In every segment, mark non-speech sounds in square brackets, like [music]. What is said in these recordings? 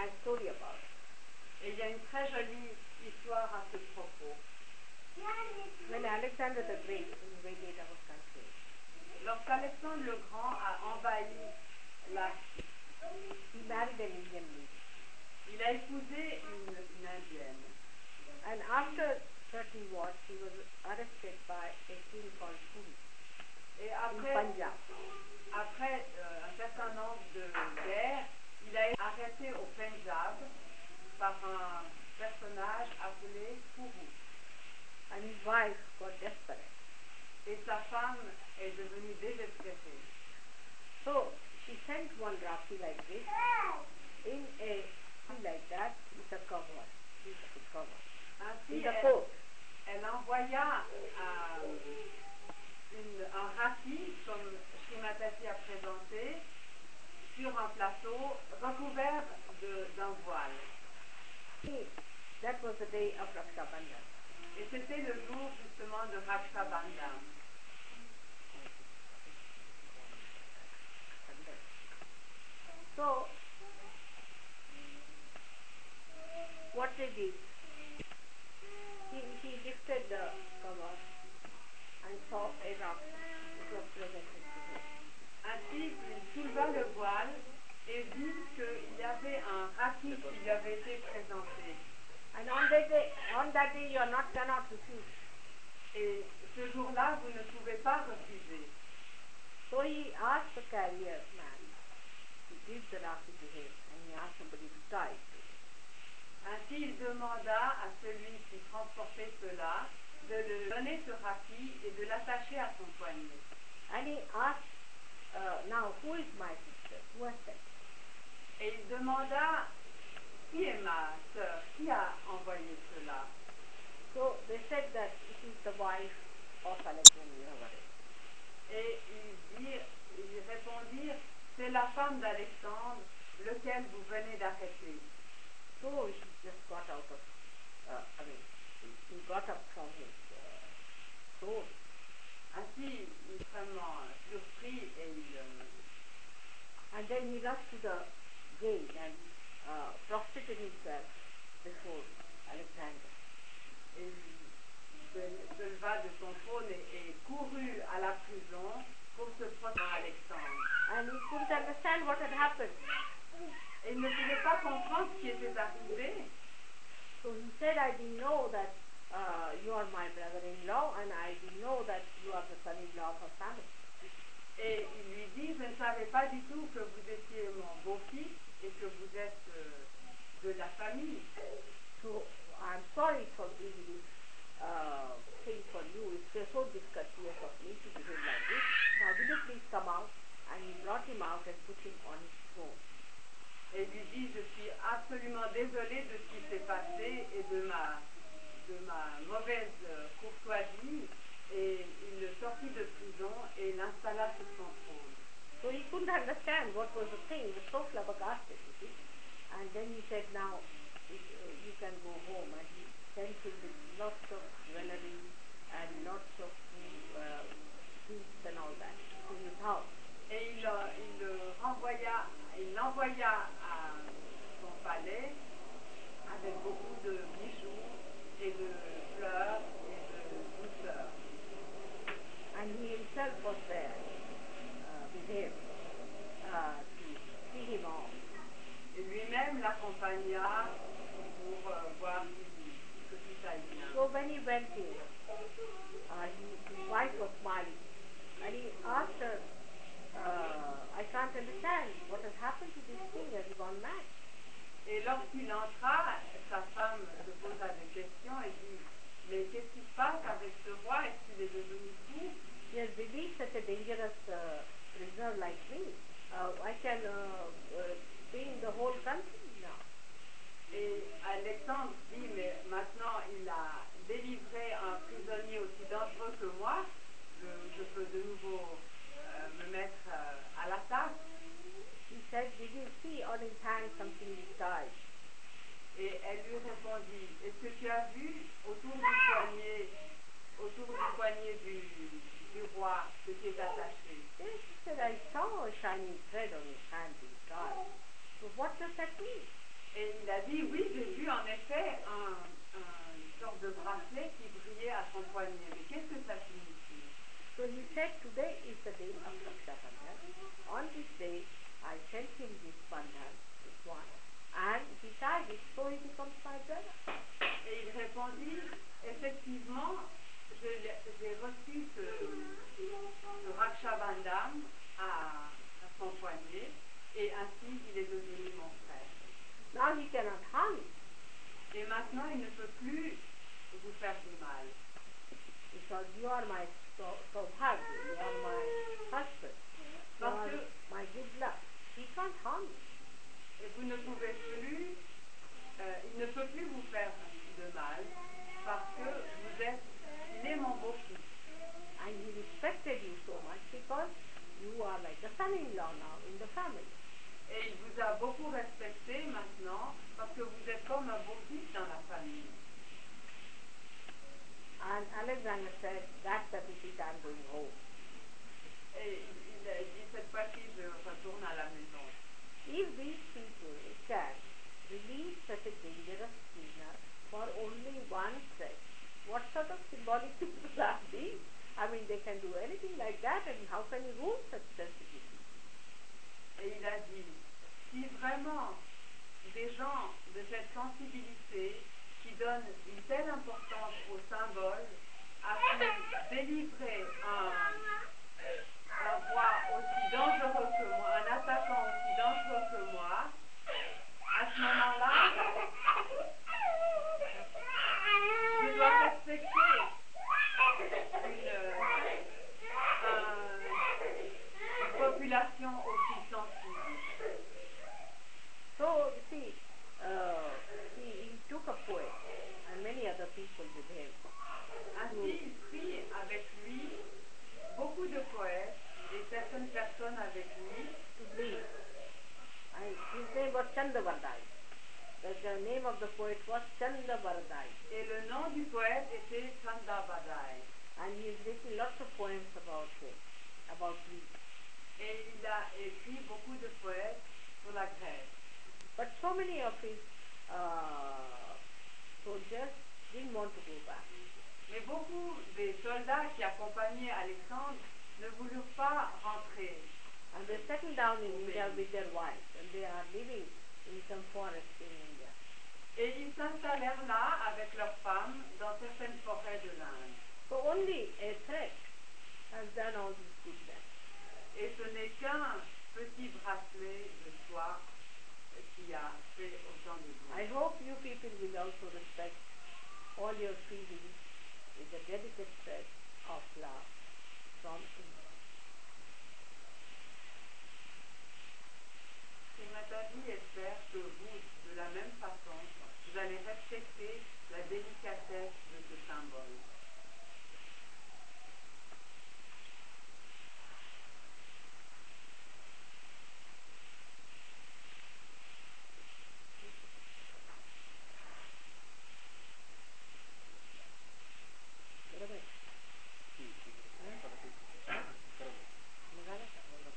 nice story about. Et il y a une très jolie histoire à ce propos. When Alexander the Great invaded our country, Lorsqu'Alexandre le Grand a envahi la he married an Indian lady. il a épousé une, une indienne. And after 13 wars, he was arrested by a king called Puri Et in après, Punjab. après euh, un certain nombre de guerres, il a été arrêté au Punjab par un personnage appelé Puru. And his wife got desperate. Et sa femme est devenue désespérée. So she sent one Rafi like this in a like that with a cover. Beautiful cover. Ainsi, With a elle, coat. elle envoya euh, une- un raki, comme Srimataji a présenté, sur un plateau recouvert d'un voile. That was the day of Raksha Bandhan. Et c'était le jour justement de Raksha Bandhan. So, what did, he, he lifted the cover and saw a rock which was presented. Ainsi, il souleva et vit qu'il y avait un raki qui lui avait été présenté. And on that day, on that day you are not cannot refuse. Et ce jour-là, vous ne pouvez pas refuser. So he asked the carrier man to give the Raki to him and he asked somebody to tie it. Ainsi, il demanda à celui qui transportait cela de le donner ce raki et de l'attacher à son poignet. And he asked, uh, now who is my sister? Who has sent? Et il demanda qui est ma sœur, qui a envoyé cela? So they said that it is the wife of Alexander Yavaris. Et ils, dirent, ils répondirent c'est la femme d'Alexandre, lequel vous venez d'arrêter. So he just got out of, uh, I mean, he got up from his uh, throne Ainsi, il est extrêmement surpris et il, euh, then he rushed to the and uh, prostrated himself before Alexander. Et il se, leva de son trône et, et courut à la prison pour se à Alexandre. And he couldn't understand what had happened. Et il ne pouvait pas comprendre ce qui était arrivé. So he said, I didn't know that uh, you are my brother-in-law, and I didn't know that you are the son-in-law of family. Et il lui dit, je ne savais pas du tout que vous étiez mon beau-fils et que vous êtes euh, de la famille. So I'm sorry for this uh, thing for you. It's so discourteous of me to behave like this. Now will you please come out? And he brought him out and put him on his throne. Et lui dit, je suis absolument désolé de ce qui s'est passé et de ma, de ma mauvaise euh, courtoisie. Et il le sortit de prison et l'installa sur son. So he couldn't understand what was the thing. He was so flabbergasted, you see. And then he said, now you uh, can go home. And he sent him with lots of jewelry and lots of uh, and all that to his house. Et il, euh, il renvoya, il l'envoya à son palais avec beaucoup lui-même l'accompagna pour euh, voir que tout aille bien. So when he went in, uh, his wife was smiling, and he asked her, uh, "I can't understand what has happened to this king. Has he gone mad?" Et lorsqu'il entra, sa femme se posa des questions et dit Mais qu'est-ce qui se passe avec ce roi? Est-ce qu'il est devenu fou? He has released such a dangerous uh, prisoner like me. Uh, I can uh, uh, bring the whole country. Et Alexandre dit Mais maintenant il a délivré un prisonnier aussi dangereux que moi, je, je peux de nouveau euh, me mettre euh, à la tâche. He said, "Did you see on his hand something tied?" Et elle lui répondit Est-ce que tu as vu autour du poignet, autour du poignet du, du roi ce qui est attaché? Yes, he said, "I saw a shining thread on his hand tied." So what does that mean? Et il a dit oui, j'ai vu en effet un, un- une sorte de bracelet qui brillait à son poignet. Mais qu'est-ce que ça signifie? So he said, today is the day of Raksha Bandhan. On this day, I sent him this bandhan, this one, and he tied it, so he becomes my brother. Et il répondit effectivement, j'ai reçu ce, ce à son poignet et ainsi il est devenu mon Non, il qu'elle en crâne. Et maintenant, il ne peut plus vous faire du mal. Il faut ignore my soulhag, ignore my husband, ignore my good luck. He can't harm you. Et vous ne pouvez personnes avec lui to. And his name was Chandavardai. The, name of the poet was Chandavardai. et le nom du poète était. And he has written lots of poems about him, about me. Et il a écrit beaucoup de poètes la Grèce. But so many of his uh, soldiers didn't want to go back. Mais beaucoup des soldats qui accompagnaient Alexandre ne voulurent pas rentrer. And they settled down in India with their wives, and they are living in some forest in India. Et ils s'installèrent là avec leurs femmes dans certaines forêts de l'Inde. So only a threat has done all this goodness. Et ce n'est qu'un petit bracelet de soie qui a fait autant de I bien. hope you people will also respect all your feelings with a delicate thread of love from. Et que vous, de la même façon, vous allez respecter la délicatesse de ce symbole. Correct? Magana ka, wala.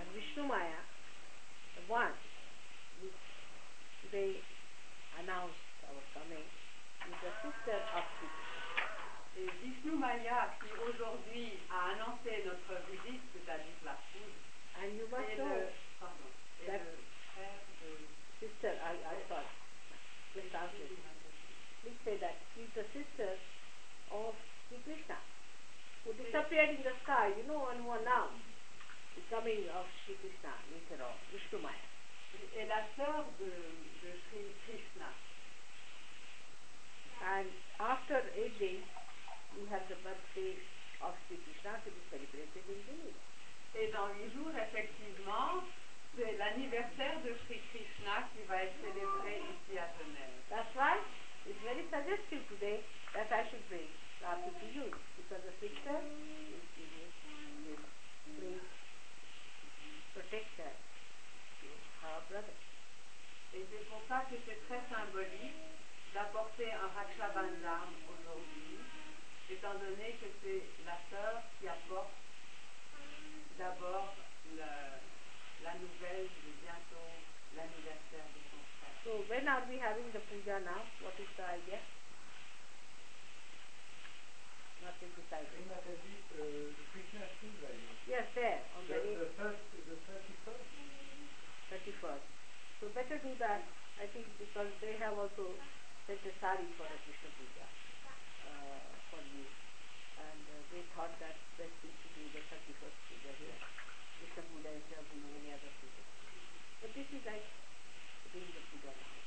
And Vishnu Maya, the one which today announced our coming, is the sister of Sri Krishna. Et Vishnu Maya, qui aujourd'hui a annoncé notre visite, c'est-à-dire la foudre, And you must est know, le, pardon, est that- le frère de... sister, I, I thought, just translate. Please say that she is the sister of Sri Krishna, who disappeared in the sky, you know, and who announced the coming of Sri Krishna later on, Vishnu Maya. est la sœur de, de Sri Krishna. And after eight days, we have the birthday of Sri Krishna to in Delhi. Et dans huit jours, effectivement, c'est l'anniversaire de Sri Krishna qui va être célébré ici à Genève. That's why it's very suggestive today that I should bring Rati to you, because the sister is giving great protection to her brother. Et c'est pour ça que c'est très symbolique d'apporter un Raksha Bandham aujourd'hui, étant donné que c'est la sœur qui apporte d'abord le- la nouvelle de bientôt l'anniversaire de son frère. So when are we having the puja now? What is the idea? Nothing decided. Oui, Nathalie, euh, le Krishna School, d'ailleurs. Yes, there on the, The, the first, the 31st. 31st. So better do that, I think, because they have also sent a sari for a Krishna puja uh, for you. And uh, they thought that best thing to that it was figure here. If the Buddha is here, Buddha is here, But this is like being the Buddha now.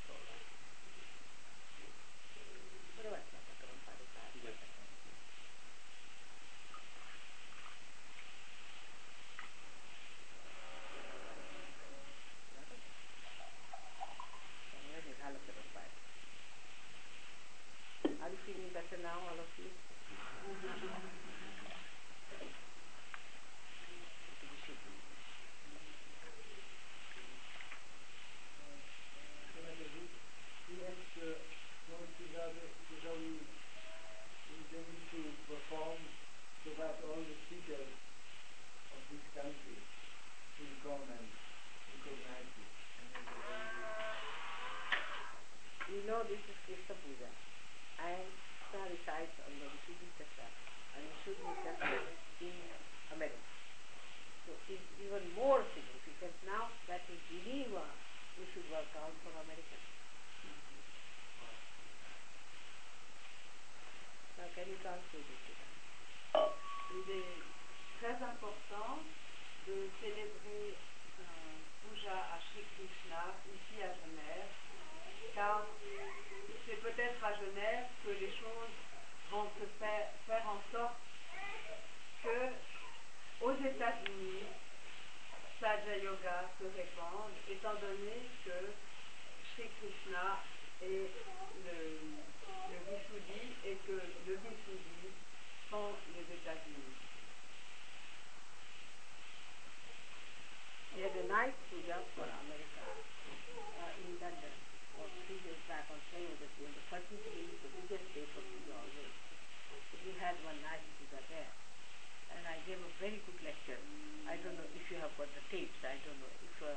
gave a very good lecture. I don't know if you have got the tapes. I don't know if uh.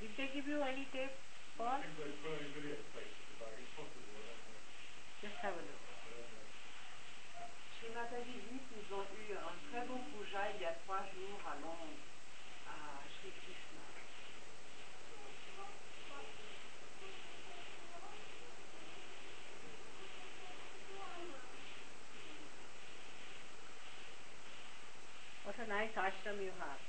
Did they give you any tape, Paul? Just have a look. Nous eu un très bon il y a trois jours à Londres. What a nice ashram you have.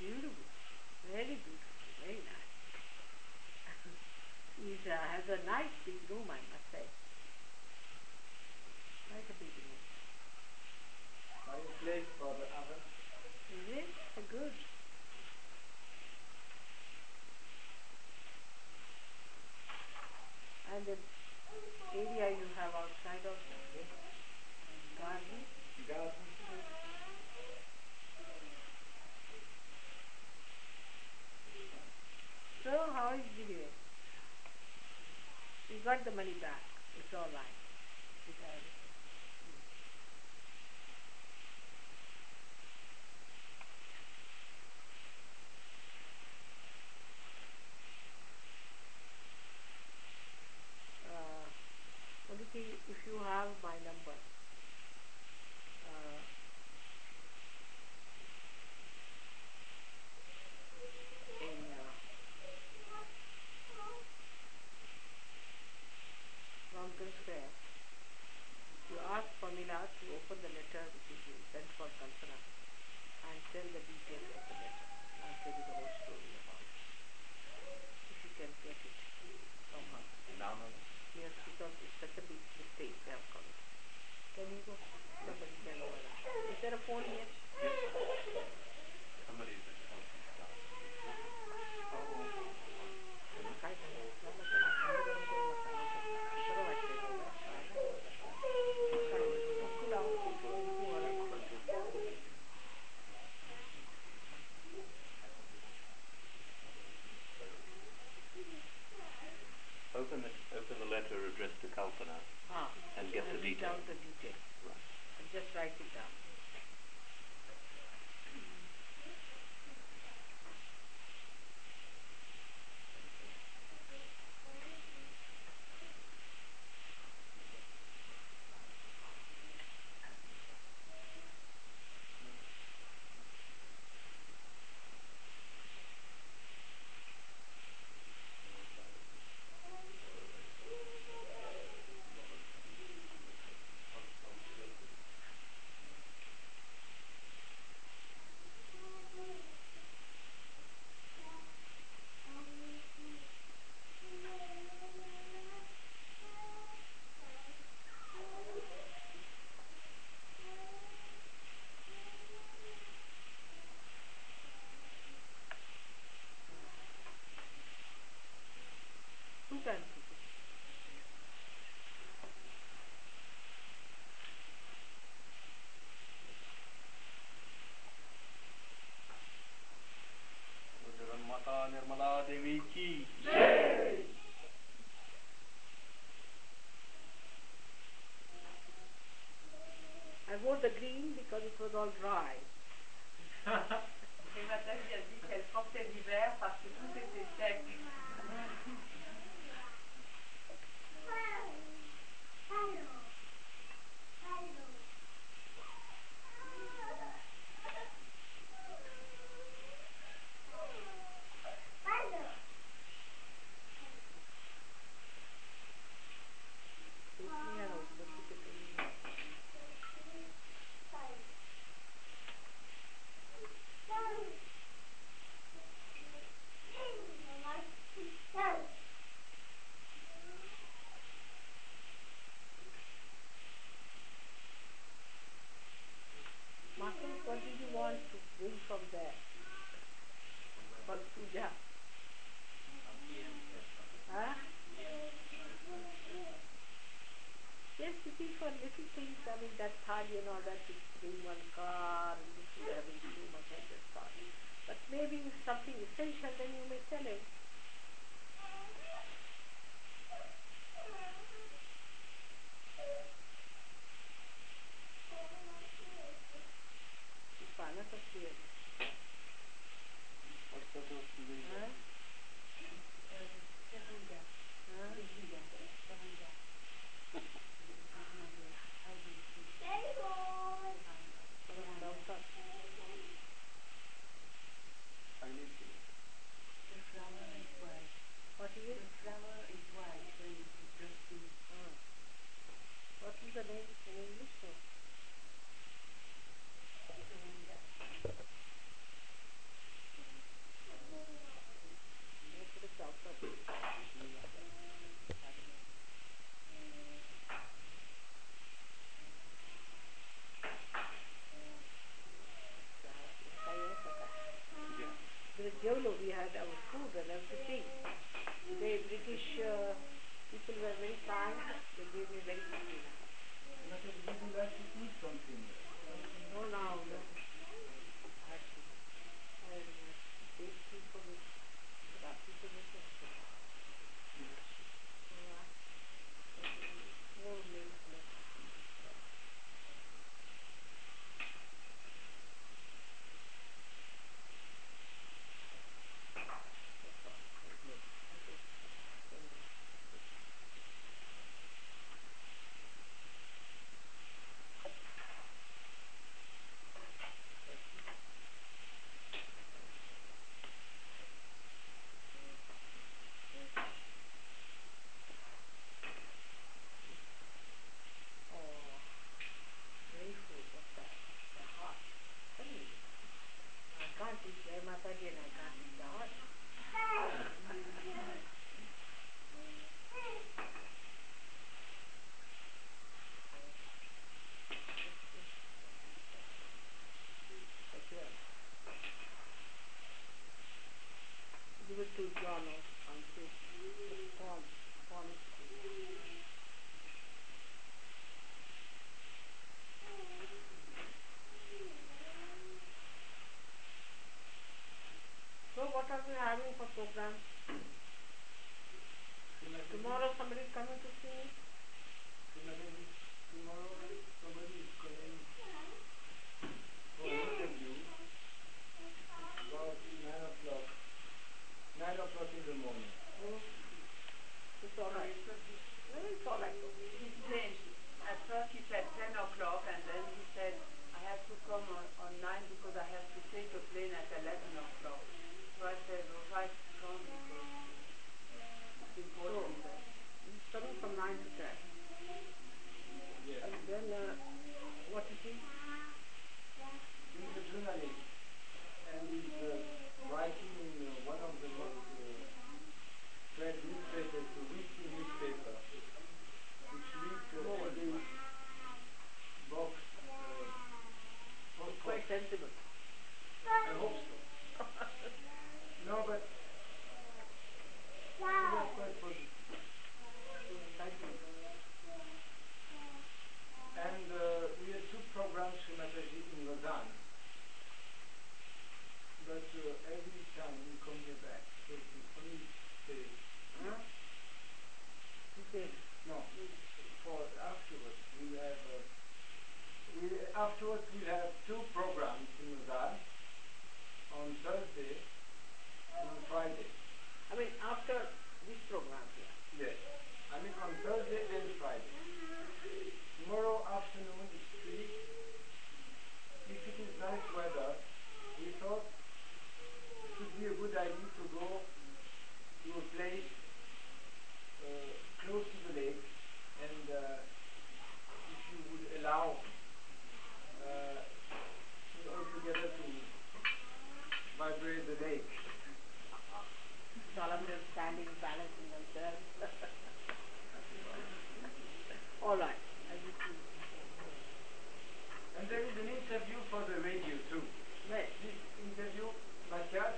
Beautiful. Very beautiful. Very nice. [laughs] it uh, has a nice big room, I must say. Quite a big room. Fireplace for the oven. Is it? Good. And the area you have outside of. So how is it? You got the money back. It's all right. No, for afterwards we have uh, we afterwards we have two programs in Madras on Thursday and on Friday. I mean after this program here. Yes, I mean on Thursday and Friday. Tomorrow afternoon is free. If it is nice weather, we thought it would be a good idea to go to a place understanding, balancing themselves. [laughs] All right. And there is an interview for the radio too. Yes. This interview, Matthias,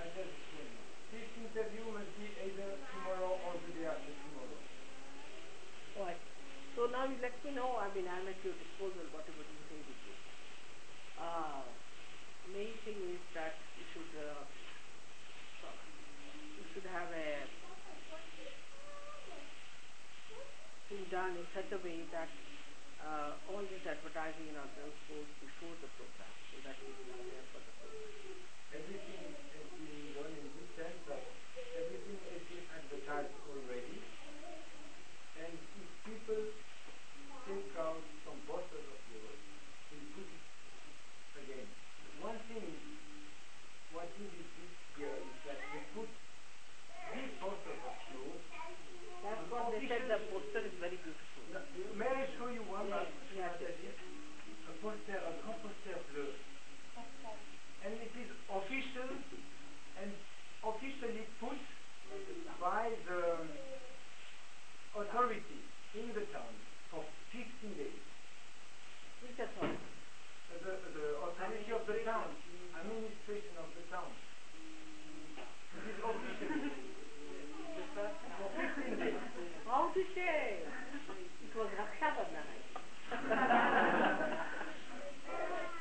I just explained. This interview must be either tomorrow or the day after tomorrow. All right. So now you let me know, I mean, I'm at your disposal, whatever you say, it is. Uh, main thing is that you should uh, should have a thing done in such a way that uh, all this advertising and others goes before the program, so that we will for the program. Everything has been done in this sense that everything has been advertised already. And if people take out some posters of yours, we put it again. One thing, what we did this year is that we put these posters of yours. That's what they said. The poster is very beautiful. Now, May I show you one? Yes, uh, yes, yes, yes. Un poster, un grand poster bleu. And it is official and officially put by the authority in the town for 15 days. Which authority? Uh, The, the authority of the town, administration of the town. It is officially for 15 days. How to say? It was Raksha Bandhan, I think.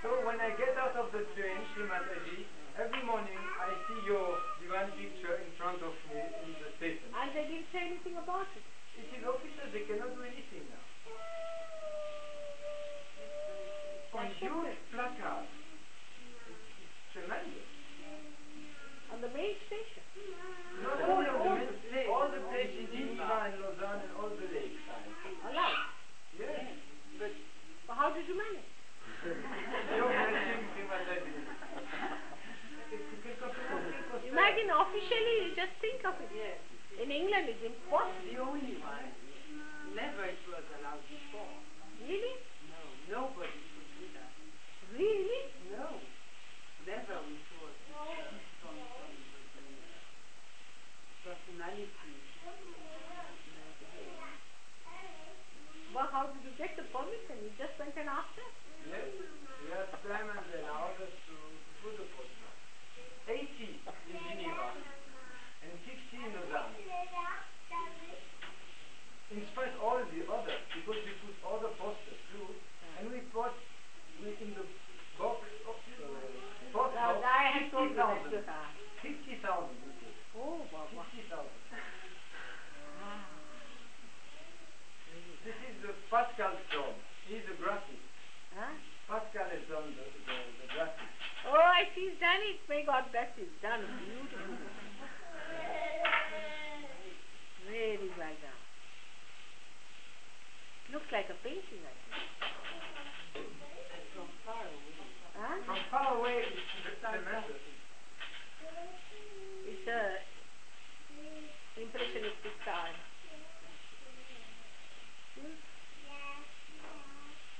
So when I get out of the train, Sri Mataji, every morning I see your divan picture in front of me in the station. And they didn't say anything about it. It is official, they cannot do anything now. On That's huge okay. placard. It's, it's tremendous. On the main station. Not All- only on all the the main- places. all the places, Geneva and Lausanne and all the lakeside. Allowed. Yes. But But how did you manage? Your blessing, Sri Mataji. Est-ce que quelqu'un peut montrer le poster? Officially, you just think of it. yes, In England, it's impossible. the only one. Never it was allowed before. Really? No, nobody could do that. Really? No, never from some personality. Well, how did you get the permission? You just went and asked her? Yes. We asked them and allowed us to, to put the poster. 80 in Geneva and 50 in Lausanne. In spite all the others, because we put other posters too, and we put we in the box of uh, post box I had told you that 50,000. 50,000. Oh, Baba. 50,000. Ah. This is the Pascal job. He's a graphist. Huh? Pascal has done the, the, the graphics. Oh, I see he's done it. May God bless you. Done beautiful. [laughs] Very well done. Looks like a painting, I think. From far away. Huh? From far away, it's tremendous. It's a impressionistic style. Hmm?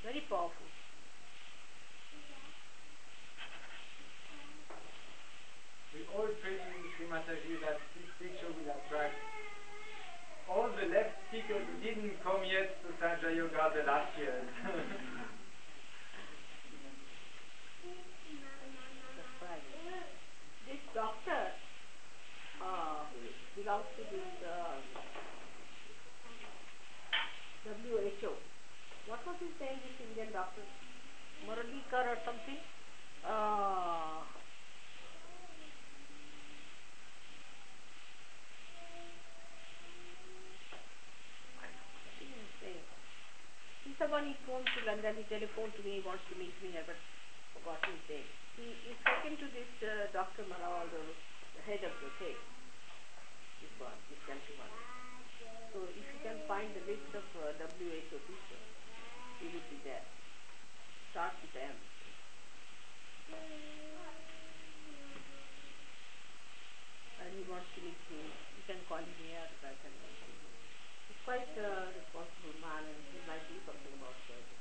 Very powerful. We all pray to Sri Mataji that this picture will attract all the left speakers who didn't come yet to Sahaja Yoga the last year. That's right. This doctor uh, belongs to this uh, WHO. What was his name, this Indian doctor? Muralikar or something? Uh, what is his name? He's the one he phoned then he telephoned to me, he wants to meet me, I but forgot his name. He is second to this uh, Dr. Marawal, the, head of the thing. This one, this gentleman. So if you can find the list of uh, WHO teachers, he would be there. Start with them. And he wants to meet me. You can call him here, I can meet him. He's quite a responsible man and he might do something about it.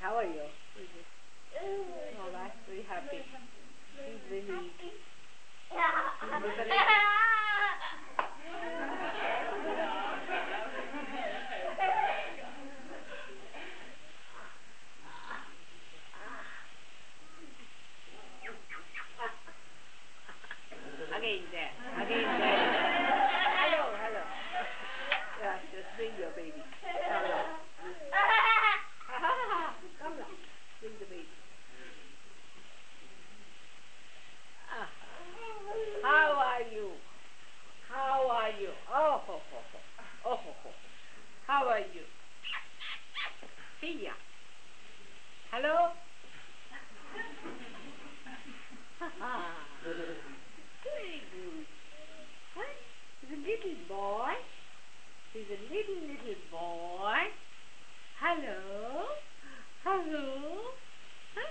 How are you? All right, very happy. He's really. Again there. Again there. Hello, hello. Yeah, just bring your baby. Come along. Come along. Bring the baby. Ah. How are you? How are you? Oh, ho, ho, ho. Oh, ho, ho. How are you? Pia. Hello? Very good. Huh? He's a little boy. He's a little, little boy. Hello? Hello? Huh?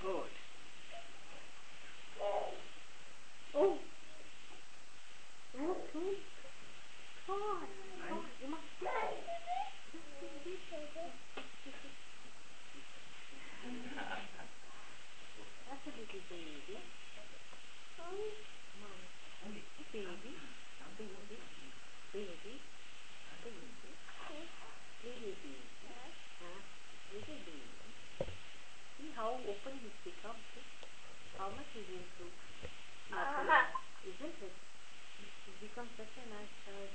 Good. Oh. Oh. Oh, good. God. God, you must That's a little baby. Oh, my. Baby. Baby. Baby. Baby. Little baby. Huh? Little baby. See how open he's become, see? How much he's improved. Isn't it? He's become such a nice child.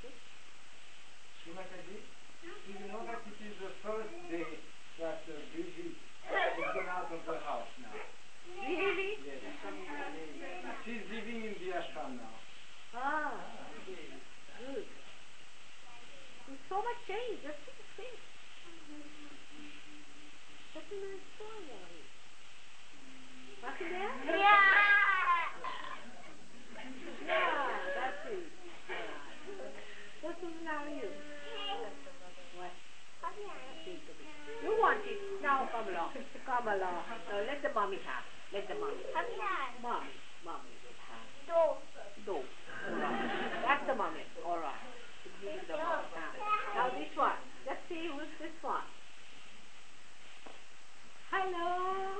See? You know that it is the first day that uh, Brigitte has gone out of the house now? Really? She's living in the ashram now. Ah, good. So much change, Just at his face. A nice story. is. Wasn't there? Yeah, that's it. What children are you? You want it? Now come along. Come along. Now let the mommy have. Let the mommy. Mommy. Mommy have. Do. Alright. That's the mommy. Alright. It the mommy. Now this one. Let's see who's this one. Hello.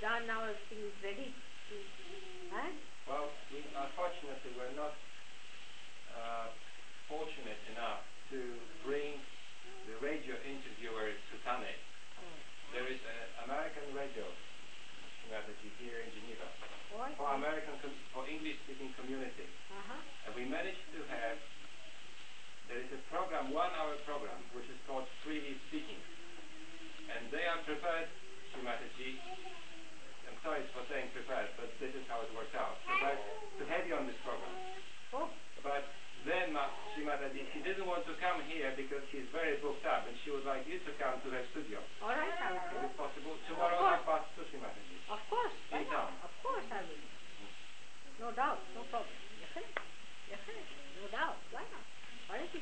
done, now everything is ready.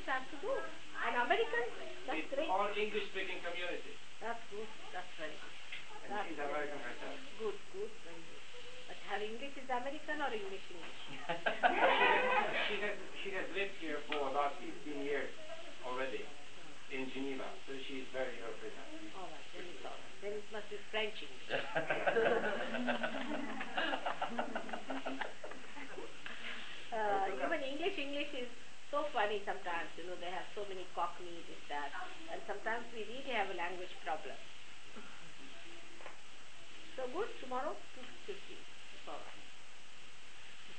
Have to do? An American? That's It's great. all English-speaking community. That's good. That's very good. And That's she's American good. herself. Good, good, very good. But her English is American or English English? [laughs] she has she has lived here for about 15 years already in Geneva, so she's very European. All right, then it's all right. Then it must be French English. [laughs] [laughs] uh, even English English is so funny sometimes, you know, they have so many cockney, this, that, and sometimes we really have a language problem. So good, tomorrow, 2.50, it's all right.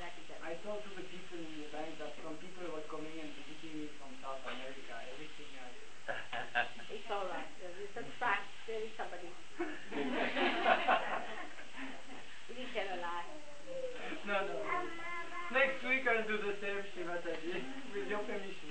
That is it. I talked to the people in the bank that some people were coming and visiting me from South America. Everything I [laughs] [laughs] It's alright. It's a fact, there is somebody. [laughs] we a lie. No, no. Next week I'll do the same, Shivataji, with your permission.